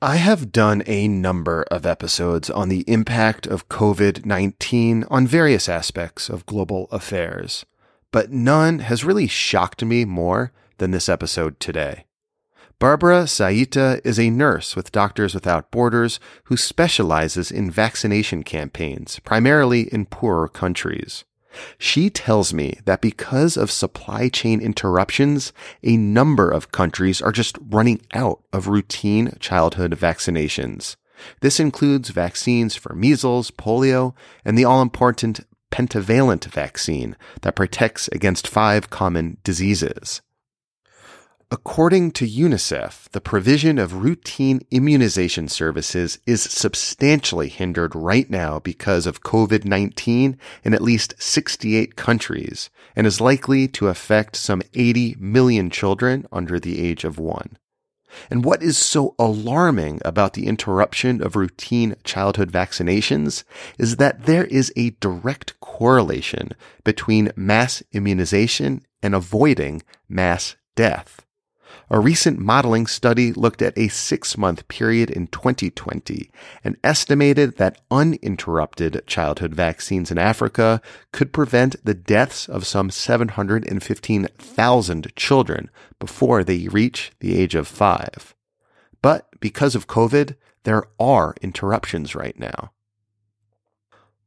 I have done a number of episodes on the impact of COVID 19 on various aspects of global affairs, but none has really shocked me more than this episode today. Barbara Saitta is a nurse with Doctors Without Borders who specializes in vaccination campaigns, primarily in poorer countries. She tells me that because of supply chain interruptions, a number of countries are just running out of routine childhood vaccinations. This includes vaccines for measles, polio, and the all important pentavalent vaccine that protects against five common diseases. According to UNICEF, the provision of routine immunization services is substantially hindered right now because of COVID-19 in at least 68 countries and is likely to affect some 80 million children under the age of one. And what is so alarming about the interruption of routine childhood vaccinations is that there is a direct correlation between mass immunization and avoiding mass death. A recent modeling study looked at a six month period in 2020 and estimated that uninterrupted childhood vaccines in Africa could prevent the deaths of some 715,000 children before they reach the age of five. But because of COVID, there are interruptions right now.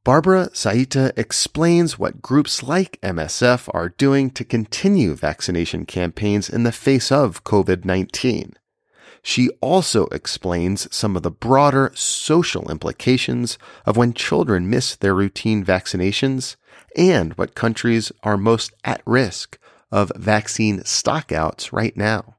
Barbara Saitta explains what groups like MSF are doing to continue vaccination campaigns in the face of COVID-19. She also explains some of the broader social implications of when children miss their routine vaccinations and what countries are most at risk of vaccine stockouts right now.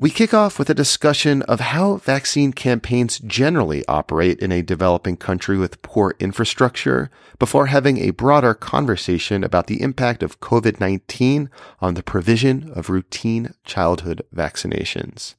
We kick off with a discussion of how vaccine campaigns generally operate in a developing country with poor infrastructure before having a broader conversation about the impact of COVID-19 on the provision of routine childhood vaccinations.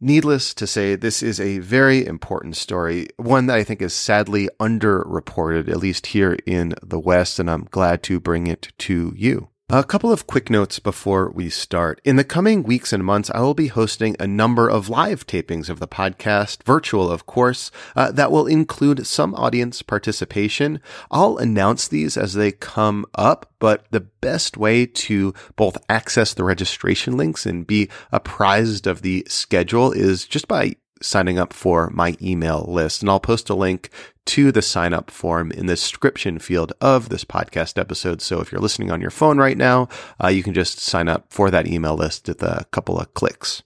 Needless to say, this is a very important story, one that I think is sadly underreported, at least here in the West, and I'm glad to bring it to you. A couple of quick notes before we start. In the coming weeks and months, I will be hosting a number of live tapings of the podcast, virtual, of course, uh, that will include some audience participation. I'll announce these as they come up, but the best way to both access the registration links and be apprised of the schedule is just by signing up for my email list. And I'll post a link to the sign up form in the description field of this podcast episode. So if you're listening on your phone right now, uh, you can just sign up for that email list with a couple of clicks.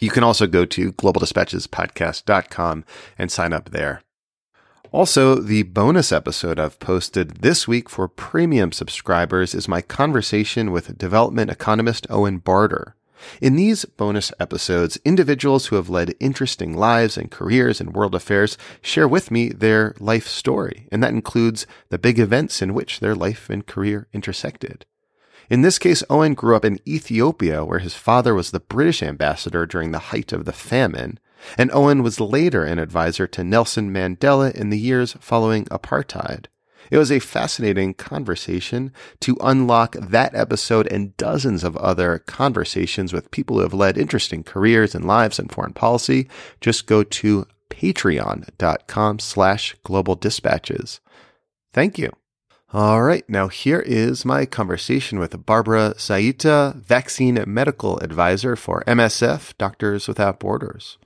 You can also go to globaldispatchespodcast.com and sign up there. Also, the bonus episode I've posted this week for premium subscribers is my conversation with development economist Owen Barder. In these bonus episodes, individuals who have led interesting lives and careers in world affairs share with me their life story, and that includes the big events in which their life and career intersected. In this case, Owen grew up in Ethiopia, where his father was the British ambassador during the height of the famine, and Owen was later an advisor to Nelson Mandela in the years following apartheid. It was a fascinating conversation to unlock that episode and dozens of other conversations with people who have led interesting careers and lives in foreign policy. Just go to patreon.com slash global dispatches. Thank you. All right, now here is my conversation with Barbara Saitta, vaccine medical advisor for MSF, Doctors Without Borders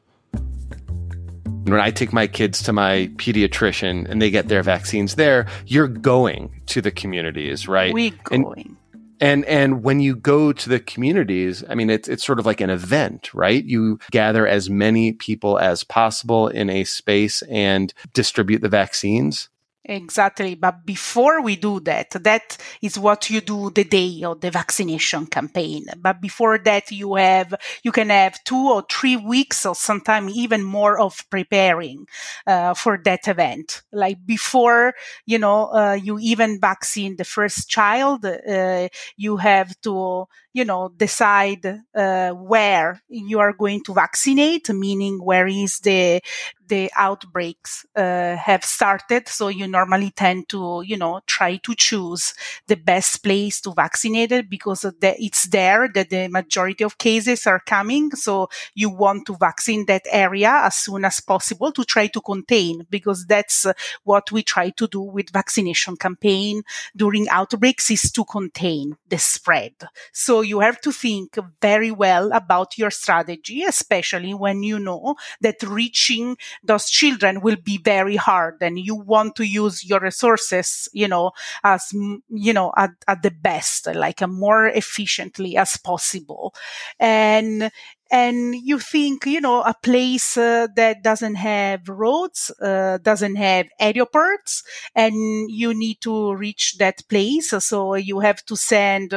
when I take my kids to my pediatrician and they get their vaccines there, you're going to the communities, right? We going. And, and and when you go to the communities, I mean, it's it's sort of like an event, right? You gather as many people as possible in a space and distribute the vaccines. Exactly. But before we do that, that is what you do the day of the vaccination campaign. But before that, you have, you can have two or three weeks or sometimes even more of preparing, uh, for that event. Like before, you know, uh, you even vaccine the first child, uh, you have to, you know, decide, uh, where you are going to vaccinate, meaning where is the, the outbreaks uh, have started. So you normally tend to, you know, try to choose the best place to vaccinate it because it's there that the majority of cases are coming. So you want to vaccine that area as soon as possible to try to contain because that's what we try to do with vaccination campaign during outbreaks is to contain the spread. So you have to think very well about your strategy, especially when you know that reaching those children will be very hard and you want to use your resources, you know, as, you know, at, at the best, like a more efficiently as possible. And, and you think, you know, a place uh, that doesn't have roads, uh, doesn't have airports, and you need to reach that place. So you have to send,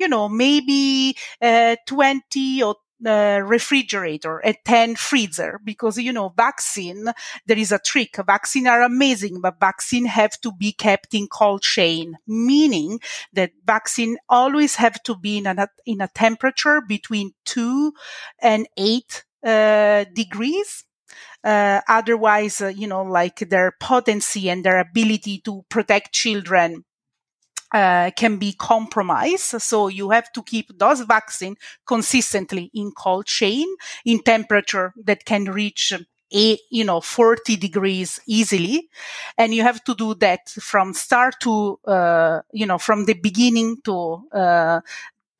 you know, maybe uh, 20 or uh, refrigerator, a 10 freezer, because, you know, vaccine, there is a trick. Vaccine are amazing, but vaccine have to be kept in cold chain, meaning that vaccine always have to be in a, in a temperature between two and eight uh, degrees. Uh, otherwise, uh, you know, like their potency and their ability to protect children uh, can be compromised. So you have to keep those vaccine consistently in cold chain in temperature that can reach a, you know, 40 degrees easily. And you have to do that from start to, uh, you know, from the beginning to, uh,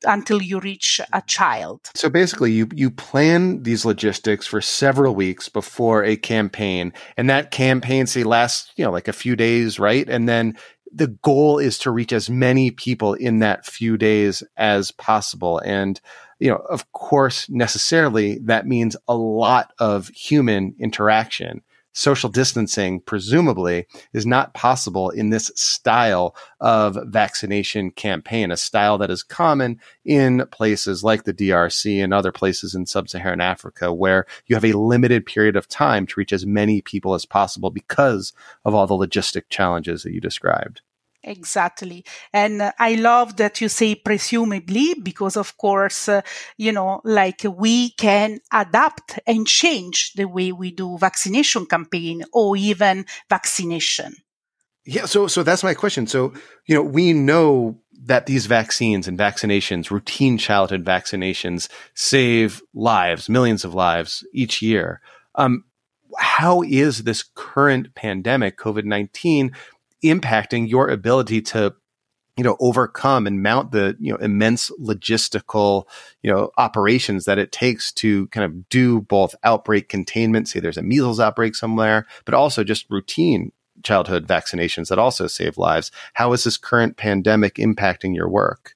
until you reach a child. So basically you you plan these logistics for several weeks before a campaign and that campaign say lasts, you know, like a few days, right? And then the goal is to reach as many people in that few days as possible. And, you know, of course, necessarily that means a lot of human interaction social distancing, presumably, is not possible in this style of vaccination campaign, a style that is common in places like the DRC and other places in sub Saharan Africa, where you have a limited period of time to reach as many people as possible because of all the logistic challenges that you described. Exactly. And uh, I love that you say presumably because of course, uh, you know, like we can adapt and change the way we do vaccination campaign or even vaccination. Yeah. So, so that's my question. So, you know, we know that these vaccines and vaccinations, routine childhood vaccinations save lives, millions of lives each year. Um, how is this current pandemic, COVID 19, impacting your ability to you know overcome and mount the you know immense logistical you know operations that it takes to kind of do both outbreak containment say there's a measles outbreak somewhere but also just routine childhood vaccinations that also save lives. How is this current pandemic impacting your work?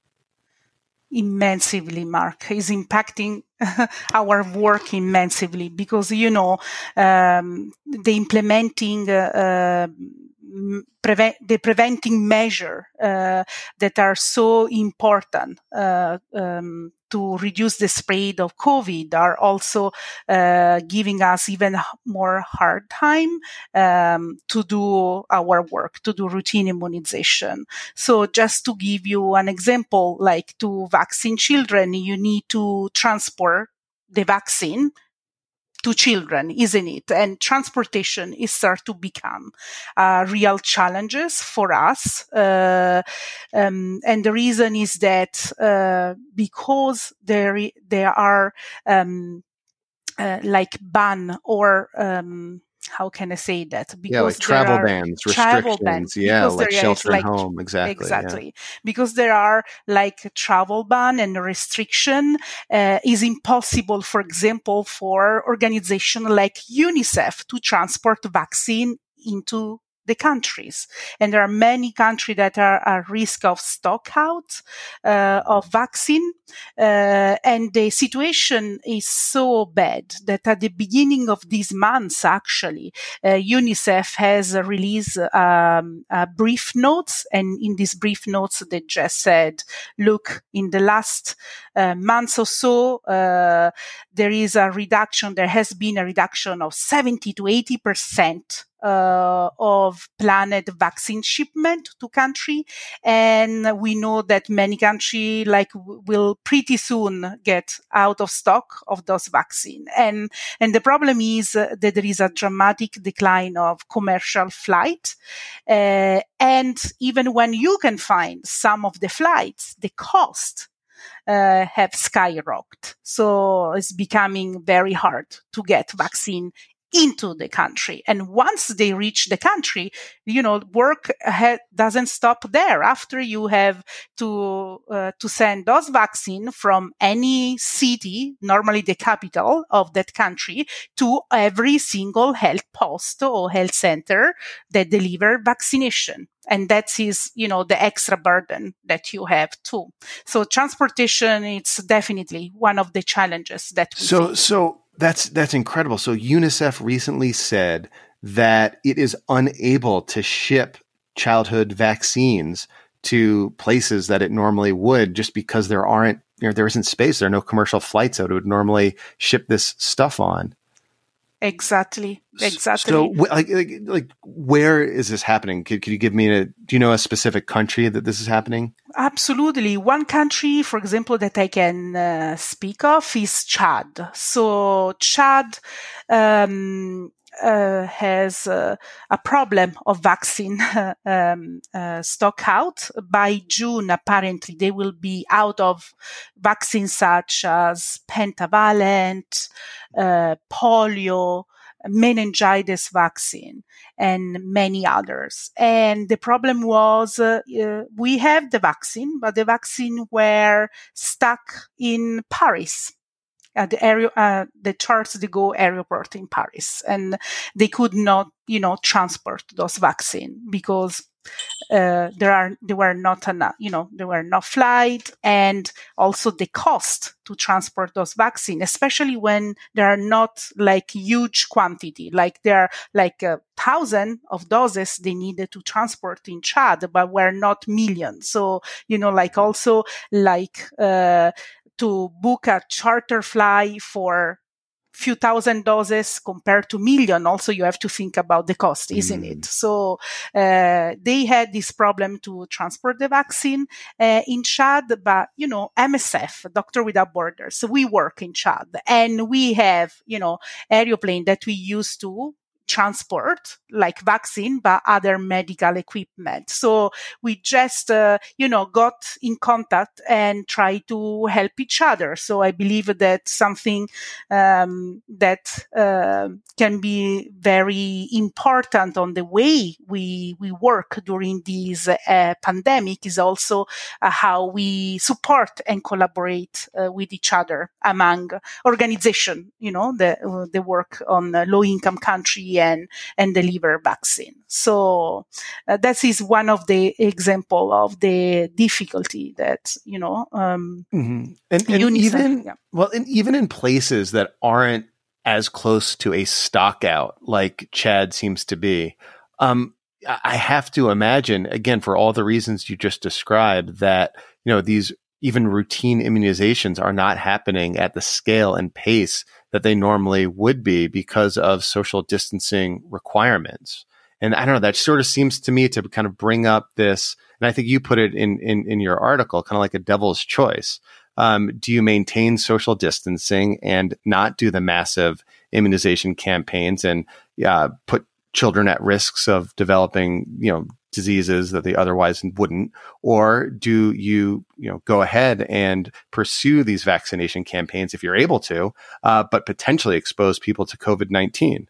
Immensely mark. Is impacting our work immensely because you know um, the implementing uh, uh, prevent the preventing measure uh, that are so important uh, um, to reduce the spread of COVID are also uh, giving us even more hard time um, to do our work, to do routine immunization. So just to give you an example, like to vaccine children, you need to transport the vaccine to children, isn't it? And transportation is start to become uh, real challenges for us. Uh, um, and the reason is that uh, because there there are um, uh, like ban or um, how can I say that? Because yeah, like travel bans, travel bans, yeah, like shelter like, home, exactly, exactly. Yeah. Because there are like travel ban and restriction uh, is impossible. For example, for organization like UNICEF to transport vaccine into the countries. And there are many countries that are at risk of stock out uh, of vaccine. Uh, and the situation is so bad that at the beginning of this month, actually, uh, UNICEF has released um, brief notes. And in these brief notes, they just said, look, in the last uh, months or so, uh, there is a reduction. There has been a reduction of 70 to 80 percent uh, of planned vaccine shipment to country. And we know that many country like will pretty soon get out of stock of those vaccine. And, and the problem is that there is a dramatic decline of commercial flight. Uh, and even when you can find some of the flights, the cost uh, have skyrocketed. So it's becoming very hard to get vaccine into the country. And once they reach the country, you know, work ha- doesn't stop there. After you have to uh, to send those vaccine from any city, normally the capital of that country, to every single health post or health center that deliver vaccination and that is you know the extra burden that you have too so transportation it's definitely one of the challenges that so face. so that's that's incredible. So UNICEF recently said that it is unable to ship childhood vaccines to places that it normally would just because there aren't you know, there isn't space. There are no commercial flights that it would normally ship this stuff on. Exactly. Exactly. So, like, like, like, where is this happening? Could, could you give me a? Do you know a specific country that this is happening? Absolutely. One country, for example, that I can uh, speak of is Chad. So, Chad um, uh, has uh, a problem of vaccine um, uh, stock out. By June, apparently, they will be out of vaccines such as pentavalent, uh, polio, meningitis vaccine and many others. And the problem was uh, uh, we have the vaccine, but the vaccine were stuck in Paris the area, uh, the Charles de Gaulle airport in Paris, and they could not, you know, transport those vaccine because uh, there are there were not enough, you know, there were no flight, and also the cost to transport those vaccine, especially when there are not like huge quantity, like there are like a thousand of doses they needed to transport in Chad, but were not millions. So you know, like also like uh, to book a charter fly for few thousand doses compared to million also you have to think about the cost isn't mm. it so uh, they had this problem to transport the vaccine uh, in chad but you know msf doctor without borders we work in chad and we have you know aeroplane that we use to transport like vaccine but other medical equipment. So we just uh, you know got in contact and try to help each other. So i believe that something um, that uh, can be very important on the way we we work during this uh, pandemic is also uh, how we support and collaborate uh, with each other among organization you know the the work on low income country and, and deliver vaccine. So uh, that is one of the example of the difficulty that, you know, um, mm-hmm. and, and even, yeah. well, and even in places that aren't as close to a stock out like Chad seems to be, um, I have to imagine, again, for all the reasons you just described, that, you know, these even routine immunizations are not happening at the scale and pace that they normally would be because of social distancing requirements. And I don't know, that sort of seems to me to kind of bring up this, and I think you put it in, in, in your article, kind of like a devil's choice. Um, do you maintain social distancing and not do the massive immunization campaigns and uh, put children at risks of developing, you know, diseases that they otherwise wouldn't? Or do you, you know, go ahead and pursue these vaccination campaigns if you're able to, uh, but potentially expose people to COVID 19?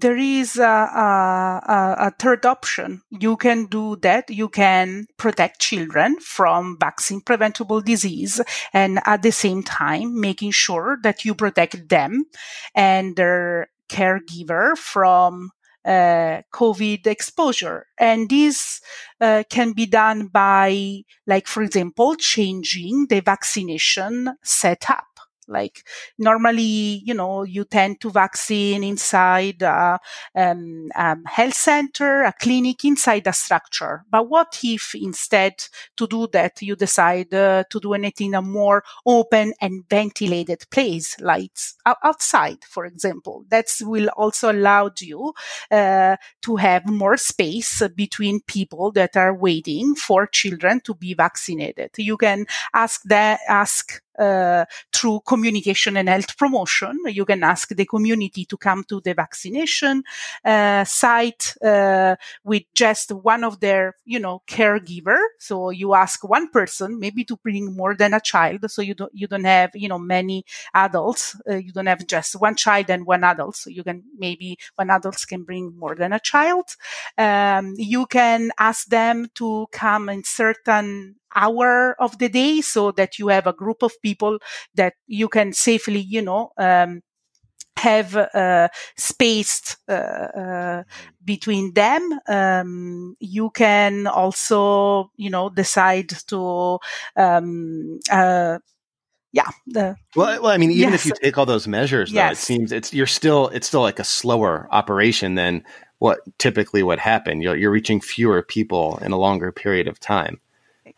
There is a, a, a, third option. You can do that. You can protect children from vaccine preventable disease and at the same time making sure that you protect them and their caregiver from uh, COVID exposure. And this uh, can be done by, like, for example, changing the vaccination setup. Like normally, you know, you tend to vaccine inside a um, um, health center, a clinic, inside a structure. But what if instead to do that, you decide uh, to do it in a more open and ventilated place, like outside, for example? That will also allow you uh, to have more space between people that are waiting for children to be vaccinated. You can ask that, ask uh, through communication and health promotion. You can ask the community to come to the vaccination uh, site uh, with just one of their, you know, caregiver. So you ask one person, maybe to bring more than a child. So you don't you don't have, you know, many adults. Uh, you don't have just one child and one adult. So you can maybe one adult can bring more than a child. Um, you can ask them to come in certain hour of the day so that you have a group of people that you can safely, you know, um, have uh, spaced uh, uh, between them. Um, you can also, you know, decide to, um, uh, yeah. The, well, well, I mean, even yes. if you take all those measures, though, yes. it seems it's you're still it's still like a slower operation than what typically would happen. You're, you're reaching fewer people in a longer period of time.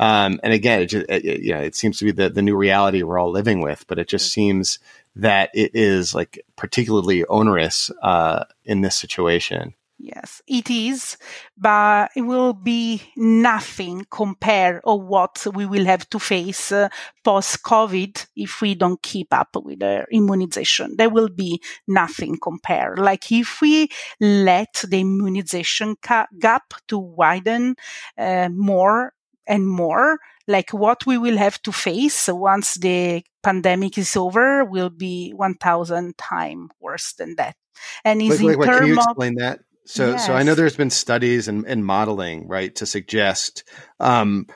Um, and again, it just, it, it, know, it seems to be the, the new reality we're all living with, but it just mm-hmm. seems that it is like particularly onerous uh, in this situation. Yes, it is, but it will be nothing compared of what we will have to face uh, post COVID if we don't keep up with the immunization. There will be nothing compared. Like if we let the immunization ca- gap to widen uh, more and more. Like what we will have to face once the pandemic is over will be 1000 times worse than that. And is wait, wait, wait, can you explain of, that? So, yes. so I know there's been studies and, and modeling, right, to suggest um,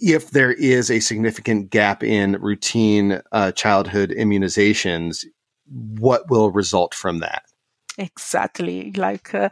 if there is a significant gap in routine uh, childhood immunizations, what will result from that? Exactly. Like, uh,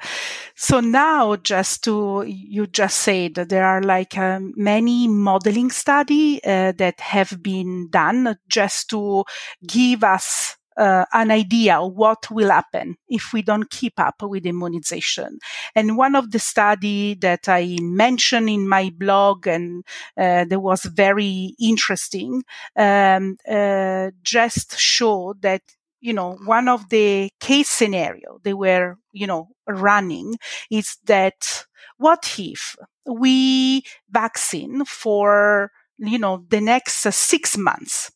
so now just to, you just said there are like uh, many modeling study uh, that have been done just to give us uh, an idea what will happen if we don't keep up with immunization. And one of the study that I mentioned in my blog and uh, that was very interesting um, uh, just showed that you know, one of the case scenario they were, you know, running is that what if we vaccine for, you know, the next six months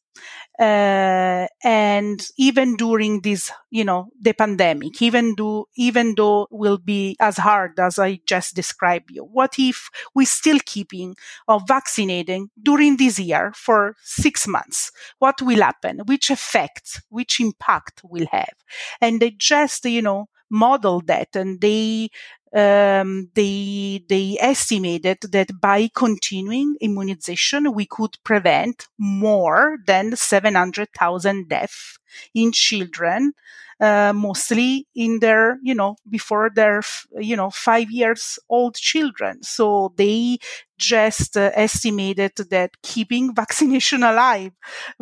uh, and even during this, you know, the pandemic, even though, even though will be as hard as I just described you, what if we still keeping or vaccinating during this year for six months? What will happen? Which effect, which impact will have? And they just, you know, model that and they um, they they estimated that by continuing immunization, we could prevent more than 700,000 deaths in children uh, mostly in their, you know, before their, you know, five years old children. So they just uh, estimated that keeping vaccination alive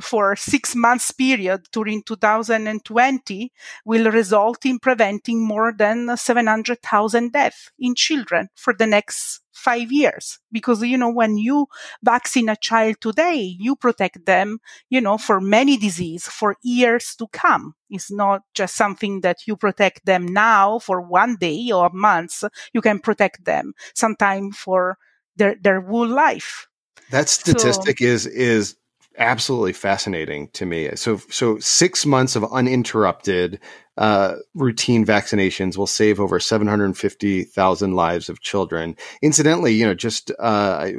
for six months period during 2020 will result in preventing more than 700,000 deaths in children for the next five years. Because you know when you vaccine a child today you protect them you know for many disease for years to come. It's not just something that you protect them now for one day or months. You can protect them sometime for their their whole life that statistic so, is is absolutely fascinating to me. So, so six months of uninterrupted uh, routine vaccinations will save over 750,000 lives of children. Incidentally, you know, just uh,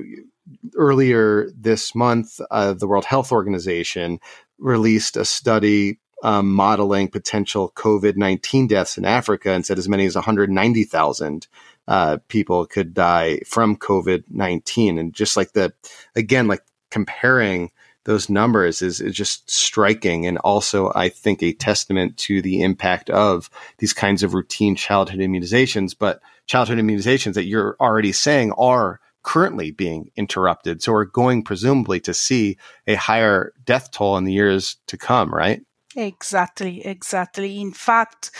earlier this month, uh, the World Health Organization released a study um, modeling potential COVID 19 deaths in Africa and said as many as 190,000 uh, people could die from COVID 19. And just like the, again, like comparing those numbers is, is just striking. And also, I think a testament to the impact of these kinds of routine childhood immunizations, but childhood immunizations that you're already saying are currently being interrupted. So we're going presumably to see a higher death toll in the years to come, right? Exactly, exactly. In fact,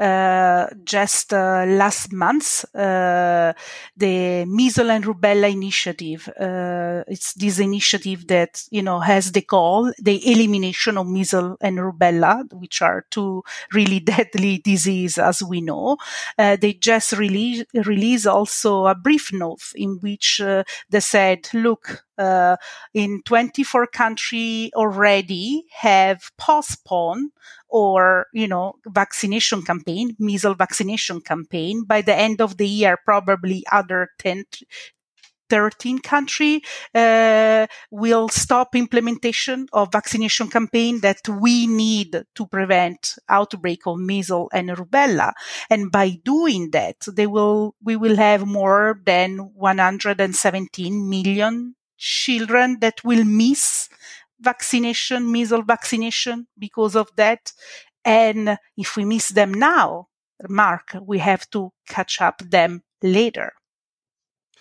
uh, just uh, last month, uh, the Measles and Rubella Initiative, uh, it's this initiative that, you know, has the goal, the elimination of measles and rubella, which are two really deadly diseases, as we know. Uh, they just release, release also a brief note in which uh, they said, look, uh, in 24 countries already have postponed or you know vaccination campaign measles vaccination campaign. By the end of the year probably other 10 13 country uh, will stop implementation of vaccination campaign that we need to prevent outbreak of measles and rubella. And by doing that they will we will have more than 117 million children that will miss vaccination, measles vaccination because of that. And if we miss them now, Mark, we have to catch up them later.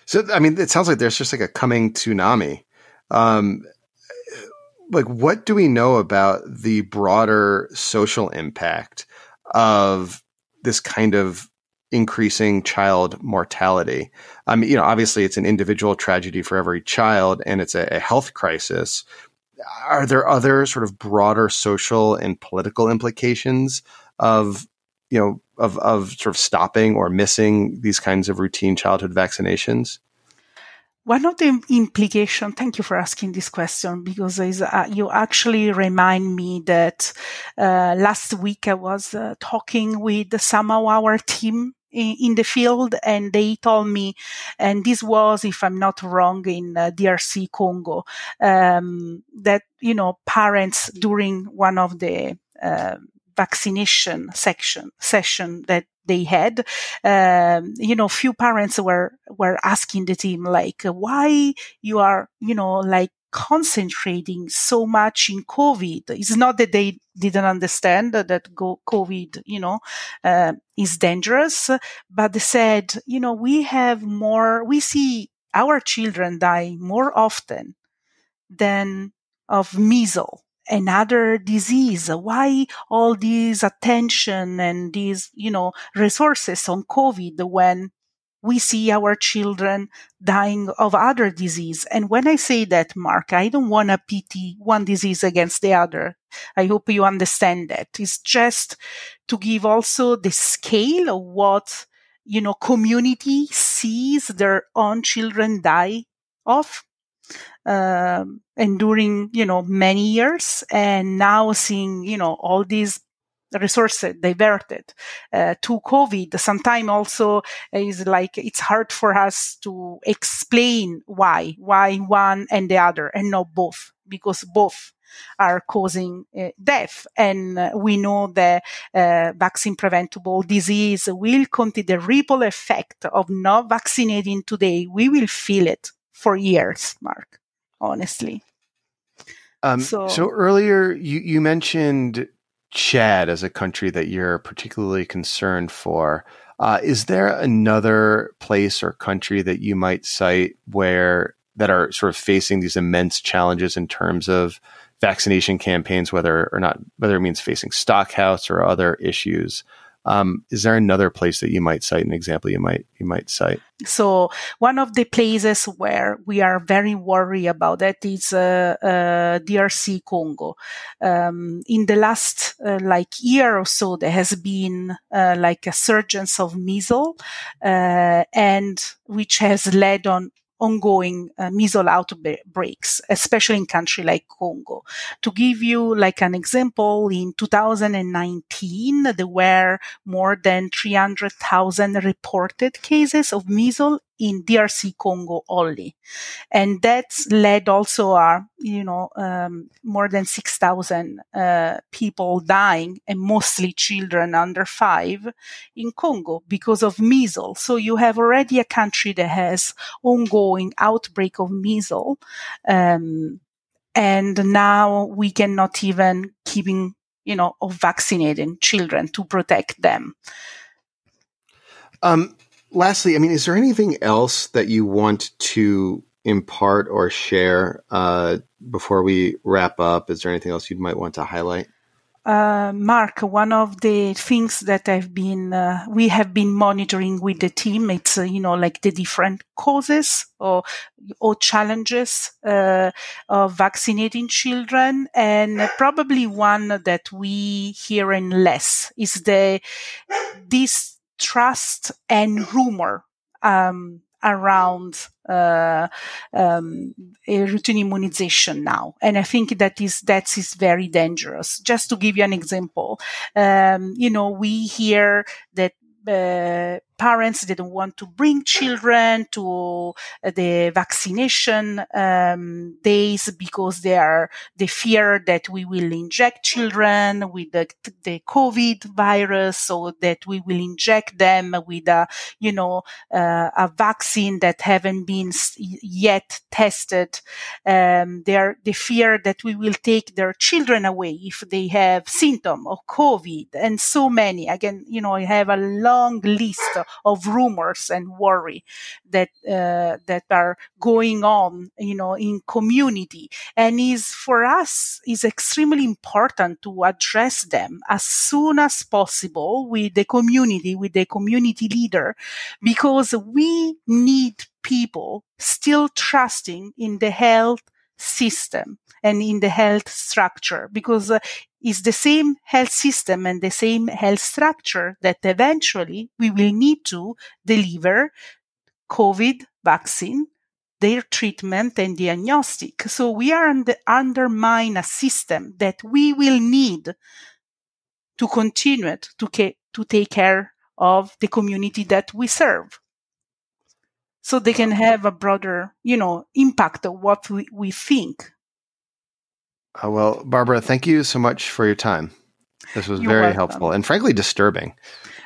So, I mean, it sounds like there's just like a coming tsunami. Um, like, what do we know about the broader social impact of this kind of increasing child mortality. I mean, you know, obviously it's an individual tragedy for every child and it's a, a health crisis. Are there other sort of broader social and political implications of, you know, of, of sort of stopping or missing these kinds of routine childhood vaccinations? One of the implications, thank you for asking this question because uh, you actually remind me that uh, last week I was uh, talking with some of our team in, the field and they told me, and this was, if I'm not wrong, in uh, DRC Congo, um, that, you know, parents during one of the uh, vaccination section session that they had um, you know few parents were were asking the team like why you are you know like concentrating so much in COVID. It's not that they didn't understand that, COVID, you know, uh, is dangerous, but they said, you know, we have more, we see our children die more often than of measles another disease why all this attention and these you know resources on covid when we see our children dying of other disease. And when I say that, Mark, I don't want to pity one disease against the other. I hope you understand that. It's just to give also the scale of what, you know, community sees their own children die of. Um, and during, you know, many years and now seeing, you know, all these resources diverted uh, to COVID. Sometimes also is like it's hard for us to explain why, why one and the other and not both, because both are causing uh, death. And uh, we know that uh, vaccine preventable disease will continue the ripple effect of not vaccinating today. We will feel it for years, Mark, honestly. Um, so, so earlier you, you mentioned Chad as a country that you're particularly concerned for. Uh, is there another place or country that you might cite where that are sort of facing these immense challenges in terms of vaccination campaigns, whether or not whether it means facing stockouts or other issues? Um, is there another place that you might cite an example you might you might cite? So one of the places where we are very worried about that is uh, uh, DRC Congo. Um, in the last uh, like year or so, there has been uh, like a surge of measles, uh, and which has led on ongoing uh, measles outbreaks, especially in country like Congo. To give you like an example, in 2019, there were more than 300,000 reported cases of measles in DRC Congo only. And that's led also our, you know, um, more than 6,000 uh, people dying and mostly children under five in Congo because of measles. So you have already a country that has ongoing outbreak of measles. Um, and now we cannot even keeping you know of vaccinating children to protect them um lastly i mean is there anything else that you want to impart or share uh, before we wrap up is there anything else you might want to highlight uh, Mark, one of the things that I've been, uh, we have been monitoring with the team, it's, uh, you know, like the different causes or, or challenges, uh, of vaccinating children. And probably one that we hear in less is the, distrust and rumor, um, around uh, um, routine immunization now, and I think that is that is very dangerous. Just to give you an example, um, you know, we hear that uh, parents didn't want to bring children to uh, the vaccination um, days because they are they fear that we will inject children with the, the COVID virus, so that we will inject them with a you know uh, a vaccine that haven't been yet tested. Um, they are they fear that we will take their children away if they have symptom of COVID, and so many. Again, you know, I have a long list of rumors and worry that uh, that are going on, you know, in community, and is for us is extremely important to address them as soon as possible with the community, with the community leader, because we need people still trusting in the health system and in the health structure. Because uh, it's the same health system and the same health structure that eventually we will need to deliver COVID vaccine, their treatment and diagnostic. So we are under, undermine a system that we will need to continue to, ca- to take care of the community that we serve. So they can have a broader, you know, impact of what we, we think uh, well, Barbara, thank you so much for your time. This was You're very welcome. helpful and frankly disturbing.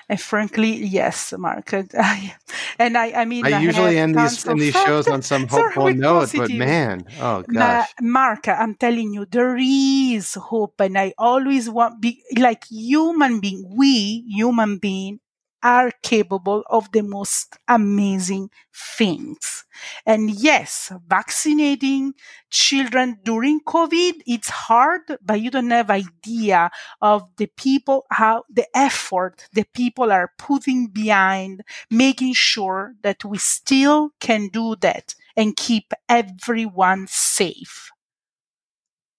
And frankly, yes, Mark. and I, I mean, I, I usually end these in these shows on some hopeful note, positive. but man, oh gosh, Mark, I'm telling you, there is hope, and I always want be like human being. We human being are capable of the most amazing things. And yes, vaccinating children during COVID, it's hard, but you don't have idea of the people, how the effort the people are putting behind making sure that we still can do that and keep everyone safe.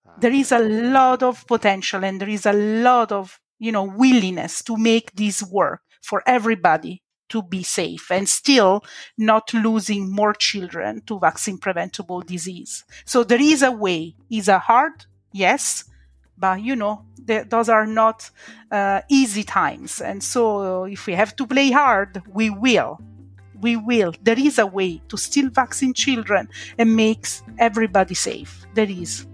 Ah, there is a lot of potential and there is a lot of, you know, willingness to make this work for everybody to be safe and still not losing more children to vaccine preventable disease. So there is a way. Is a hard? Yes. But you know, those are not uh, easy times. And so if we have to play hard, we will. We will. There is a way to still vaccine children and makes everybody safe. There is.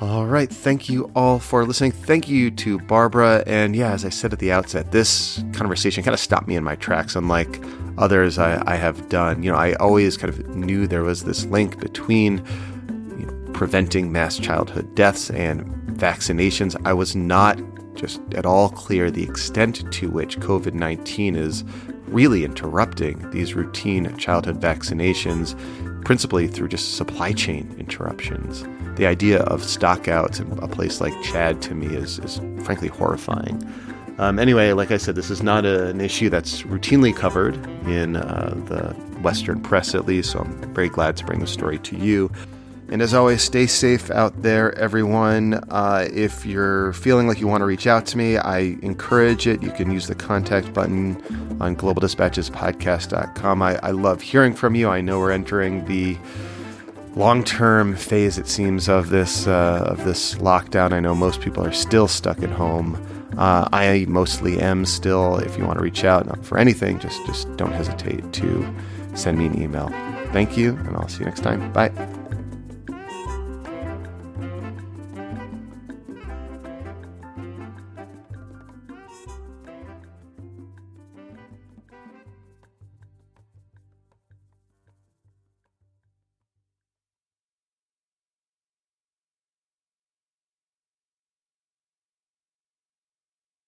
All right. Thank you all for listening. Thank you to Barbara. And yeah, as I said at the outset, this conversation kind of stopped me in my tracks, unlike others I, I have done. You know, I always kind of knew there was this link between you know, preventing mass childhood deaths and vaccinations. I was not just at all clear the extent to which COVID 19 is really interrupting these routine childhood vaccinations, principally through just supply chain interruptions the idea of stockouts in a place like Chad to me is, is frankly horrifying. Um, anyway, like I said, this is not a, an issue that's routinely covered in uh, the Western press, at least, so I'm very glad to bring the story to you. And as always, stay safe out there, everyone. Uh, if you're feeling like you want to reach out to me, I encourage it. You can use the contact button on globaldispatchespodcast.com. I, I love hearing from you. I know we're entering the long term phase, it seems, of this uh, of this lockdown. I know most people are still stuck at home. Uh, I mostly am still. If you want to reach out for anything, just just don't hesitate to send me an email. Thank you, and I'll see you next time. Bye.